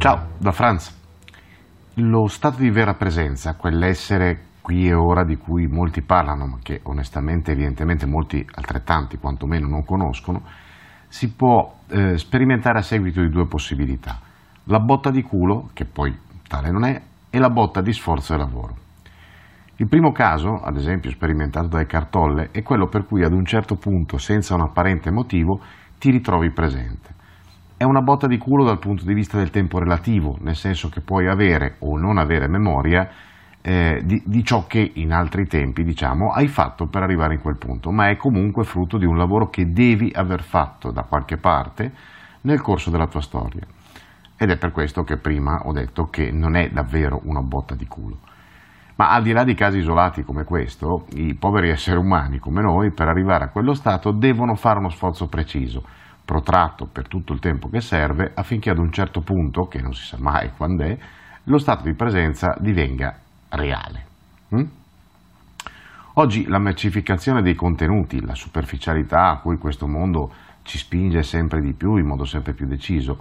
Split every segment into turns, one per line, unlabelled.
Ciao, da Franz. Lo stato di vera presenza, quell'essere qui e ora di cui molti parlano, ma che onestamente, evidentemente molti altrettanti quantomeno non conoscono, si può eh, sperimentare a seguito di due possibilità. La botta di culo, che poi tale non è, e la botta di sforzo e lavoro. Il primo caso, ad esempio sperimentato da Eckhart Tolle, è quello per cui ad un certo punto, senza un apparente motivo, ti ritrovi presente è una botta di culo dal punto di vista del tempo relativo, nel senso che puoi avere o non avere memoria eh, di, di, ciò che in altri tempi diciamo, hai fatto per arrivare in quel punto, ma è comunque frutto di un lavoro che devi aver fatto da qualche parte nel corso della tua storia. Ed è per questo che prima ho detto che non è davvero una botta di culo. Ma al di là di casi isolati come questo, i poveri esseri umani come noi, per arrivare a quello stato, devono fare uno sforzo preciso protratto per tutto il tempo che serve affinché ad un certo punto, che non si sa mai quando è, lo stato di presenza divenga reale. Mm? Oggi la mercificazione dei contenuti, la superficialità a cui questo mondo ci spinge sempre di più in modo sempre più deciso,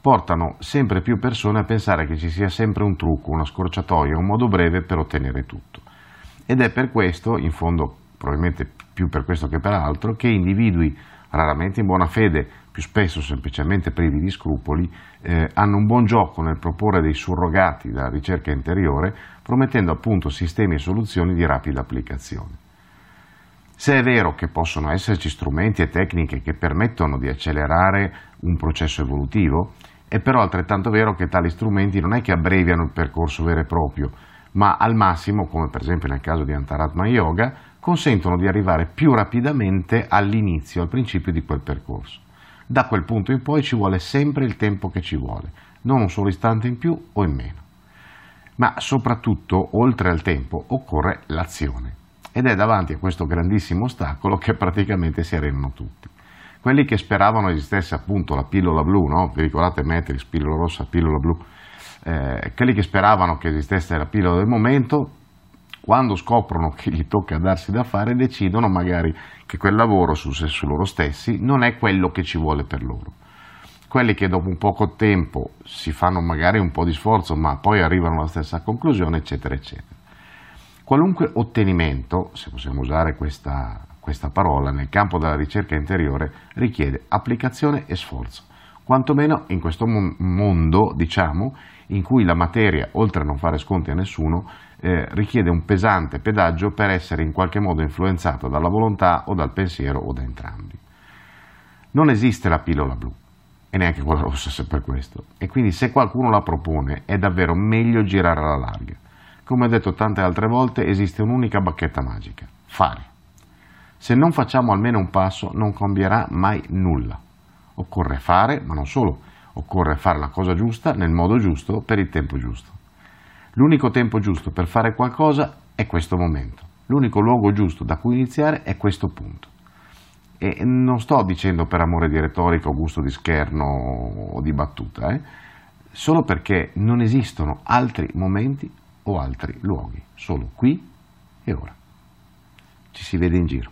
portano sempre più persone a pensare che ci sia sempre un trucco, una scorciatoia, un modo breve per ottenere tutto. Ed è per questo, in fondo probabilmente più per questo che per altro, che individui raramente in buona fede, più spesso semplicemente privi di scrupoli, eh, hanno un buon gioco nel proporre dei surrogati della ricerca interiore, promettendo appunto sistemi e soluzioni di rapida applicazione. Se è vero che possono esserci strumenti e tecniche che permettono di accelerare un processo evolutivo, è però altrettanto vero che tali strumenti non è che abbreviano il percorso vero e proprio, ma al massimo, come per esempio nel caso di Antaratma Yoga, consentono di arrivare più rapidamente all'inizio, al principio di quel percorso. Da quel punto in poi ci vuole sempre il tempo che ci vuole, non un solo istante in più o in meno. Ma soprattutto, oltre al tempo, occorre l'azione. Ed è davanti a questo grandissimo ostacolo che praticamente si arenano tutti. Quelli che speravano esistesse appunto la pillola blu, no? vi ricordate Matrix, pillola rossa, pillola blu, eh, quelli che speravano che esistesse la pillola del momento quando scoprono che gli tocca darsi da fare, decidono magari che quel lavoro su, su loro stessi non è quello che ci vuole per loro. Quelli che dopo un poco tempo si fanno magari un po' di sforzo, ma poi arrivano alla stessa conclusione, eccetera, eccetera. Qualunque ottenimento, se possiamo usare questa, questa parola, nel campo della ricerca interiore richiede applicazione e sforzo quantomeno in questo mondo, diciamo, in cui la materia, oltre a non fare sconti a nessuno, eh, richiede un pesante pedaggio per essere in qualche modo influenzato dalla volontà o dal pensiero o da entrambi. Non esiste la pillola blu e neanche quella rossa se per questo e quindi se qualcuno la propone è davvero meglio girare alla larga. Come ho detto tante altre volte esiste un'unica bacchetta magica, fare. Se non facciamo almeno un passo non cambierà mai nulla. Occorre fare, ma non solo, occorre fare la cosa giusta nel modo giusto per il tempo giusto. L'unico tempo giusto per fare qualcosa è questo momento. L'unico luogo giusto da cui iniziare è questo punto. E non sto dicendo per amore di retorica o gusto di scherno o di battuta, eh? solo perché non esistono altri momenti o altri luoghi, solo qui e ora. Ci si vede in giro.